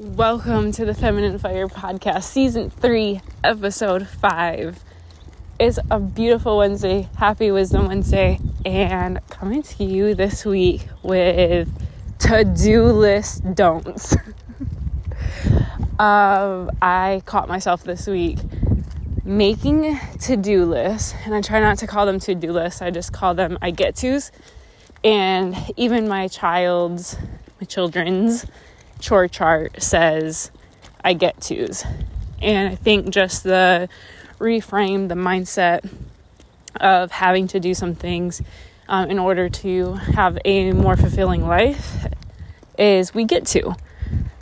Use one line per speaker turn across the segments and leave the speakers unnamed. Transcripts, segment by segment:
Welcome to the Feminine Fire Podcast, Season 3, Episode 5. It's a beautiful Wednesday, Happy Wisdom Wednesday, and coming to you this week with to do list don'ts. um, I caught myself this week making to do lists, and I try not to call them to do lists, I just call them I get tos. And even my child's, my children's, chore chart says I get tos. And I think just the reframe, the mindset of having to do some things um, in order to have a more fulfilling life is we get to.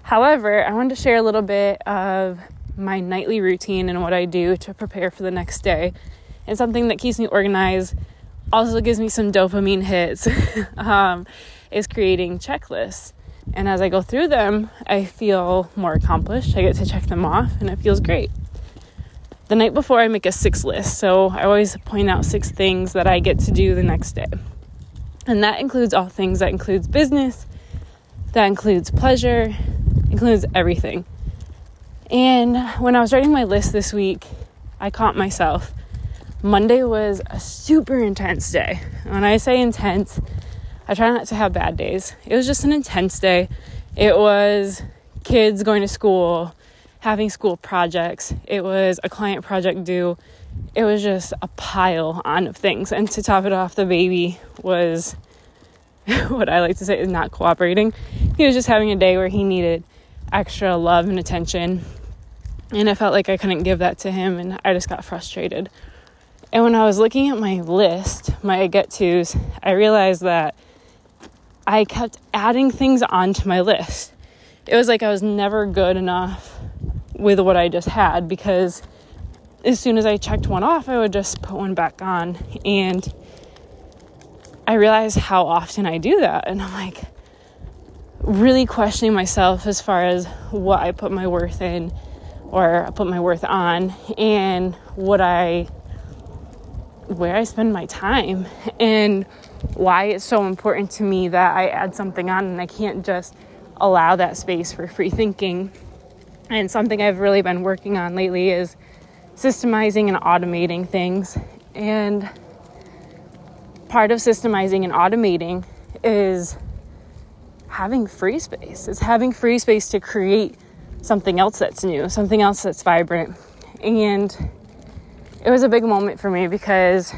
However, I wanted to share a little bit of my nightly routine and what I do to prepare for the next day. And something that keeps me organized, also gives me some dopamine hits, um, is creating checklists. And as I go through them, I feel more accomplished. I get to check them off, and it feels great. The night before, I make a six list. So I always point out six things that I get to do the next day. And that includes all things that includes business, that includes pleasure, includes everything. And when I was writing my list this week, I caught myself. Monday was a super intense day. When I say intense, I try not to have bad days. It was just an intense day. It was kids going to school, having school projects. It was a client project due. It was just a pile on of things. And to top it off, the baby was what I like to say is not cooperating. He was just having a day where he needed extra love and attention. And I felt like I couldn't give that to him, and I just got frustrated. And when I was looking at my list, my get tos, I realized that I kept adding things onto my list. It was like I was never good enough with what I just had because as soon as I checked one off, I would just put one back on. And I realized how often I do that. And I'm like, really questioning myself as far as what I put my worth in or I put my worth on and what I, where I spend my time. And why it's so important to me that I add something on and I can't just allow that space for free thinking. And something I've really been working on lately is systemizing and automating things. And part of systemizing and automating is having free space. It's having free space to create something else that's new, something else that's vibrant. And it was a big moment for me because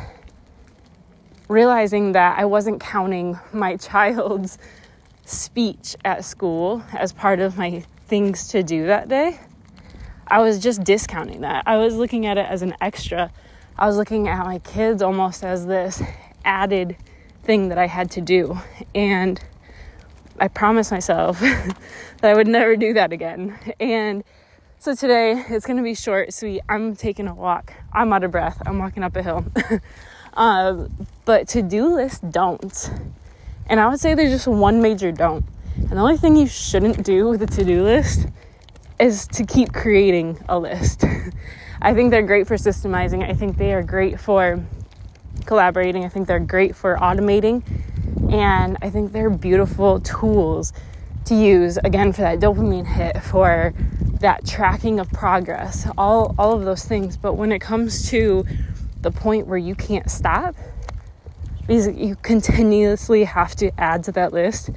realizing that I wasn't counting my child's speech at school as part of my things to do that day. I was just discounting that. I was looking at it as an extra. I was looking at my kids almost as this added thing that I had to do. And I promised myself that I would never do that again. And so today it's to be short, sweet. I'm taking a walk. I'm out of breath. I'm walking up a hill. Uh, but to do list don't. And I would say there's just one major don't. And the only thing you shouldn't do with a to do list is to keep creating a list. I think they're great for systemizing, I think they are great for collaborating, I think they're great for automating, and I think they're beautiful tools to use again for that dopamine hit, for that tracking of progress, all, all of those things. But when it comes to the point where you can't stop you continuously have to add to that list.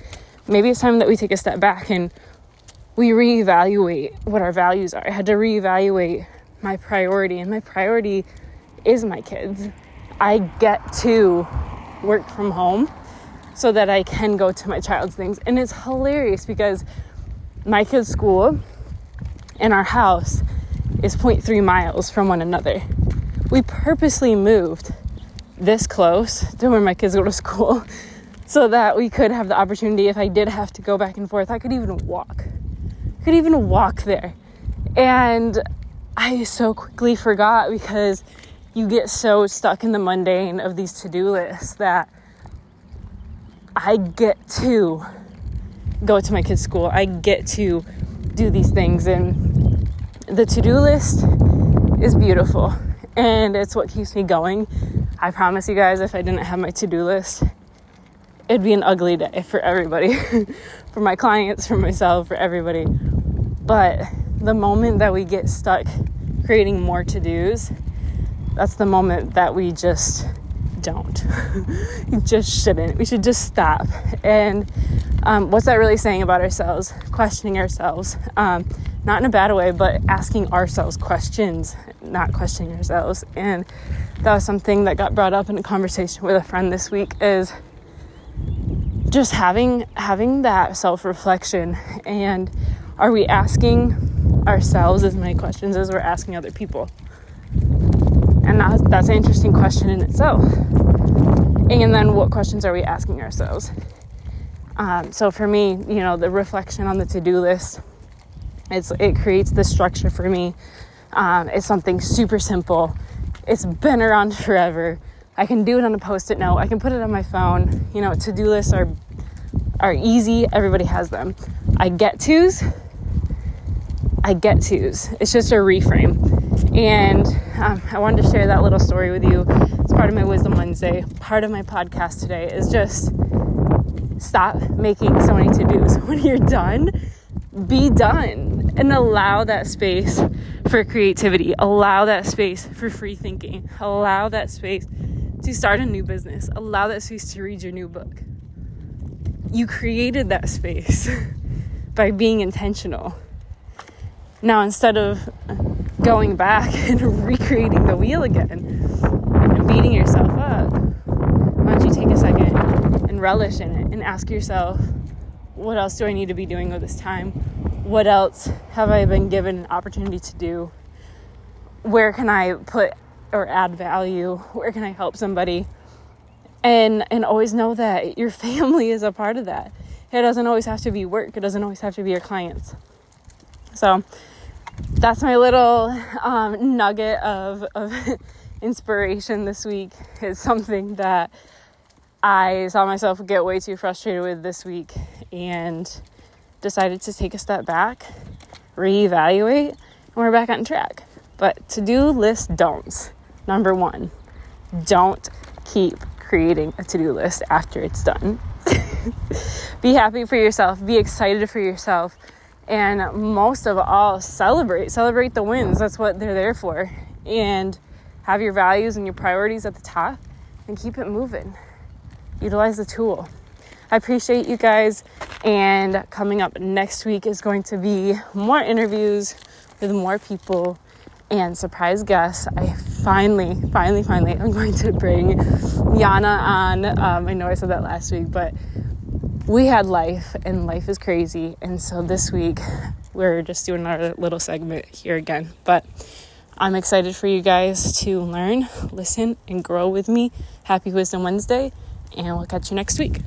Maybe it's time that we take a step back and we reevaluate what our values are. I had to reevaluate my priority, and my priority is my kids. I get to work from home so that I can go to my child's things. And it's hilarious because my kids' school and our house is 0.3 miles from one another we purposely moved this close to where my kids go to school so that we could have the opportunity if I did have to go back and forth, I could even walk. I could even walk there. And I so quickly forgot because you get so stuck in the mundane of these to-do lists that I get to go to my kids' school. I get to do these things and the to-do list is beautiful and it's what keeps me going. I promise you guys, if I didn't have my to do list, it'd be an ugly day for everybody, for my clients, for myself, for everybody. But the moment that we get stuck creating more to dos, that's the moment that we just don't. you just shouldn't. We should just stop. And um, what's that really saying about ourselves? Questioning ourselves. Um, not in a bad way, but asking ourselves questions, not questioning ourselves. And that was something that got brought up in a conversation with a friend this week is just having having that self-reflection and are we asking ourselves as many questions as we're asking other people? And that's, that's an interesting question in itself. And then what questions are we asking ourselves? Um, so for me, you know, the reflection on the to-do list, it's it creates the structure for me. Um, it's something super simple. It's been around forever. I can do it on a post-it note. I can put it on my phone. You know, to-do lists are are easy. Everybody has them. I get tos. I get tos. It's just a reframe. And um, I wanted to share that little story with you. It's part of my Wisdom Wednesday. Part of my podcast today is just stop making so many to dos. When you're done, be done and allow that space for creativity, allow that space for free thinking, allow that space to start a new business, allow that space to read your new book. You created that space by being intentional. Now, instead of going back and recreating the wheel again and beating yourself up, why don't you take a second and relish in it and ask yourself, what else do I need to be doing with this time? What else have I been given an opportunity to do? Where can I put or add value? Where can I help somebody? And and always know that your family is a part of that. It doesn't always have to be work. It doesn't always have to be your clients. So that's my little um, nugget of, of inspiration this week is something that I saw myself get way too frustrated with this week and decided to take a step back, reevaluate, and we're back on track. But to do list don'ts. Number one, don't keep creating a to do list after it's done. be happy for yourself, be excited for yourself. And most of all celebrate. Celebrate the wins. That's what they're there for. And have your values and your priorities at the top and keep it moving. Utilize the tool i appreciate you guys and coming up next week is going to be more interviews with more people and surprise guests i finally finally finally i'm going to bring yana on um, i know i said that last week but we had life and life is crazy. And so this week we're just doing our little segment here again. But I'm excited for you guys to learn, listen, and grow with me. Happy Wisdom Wednesday, and we'll catch you next week.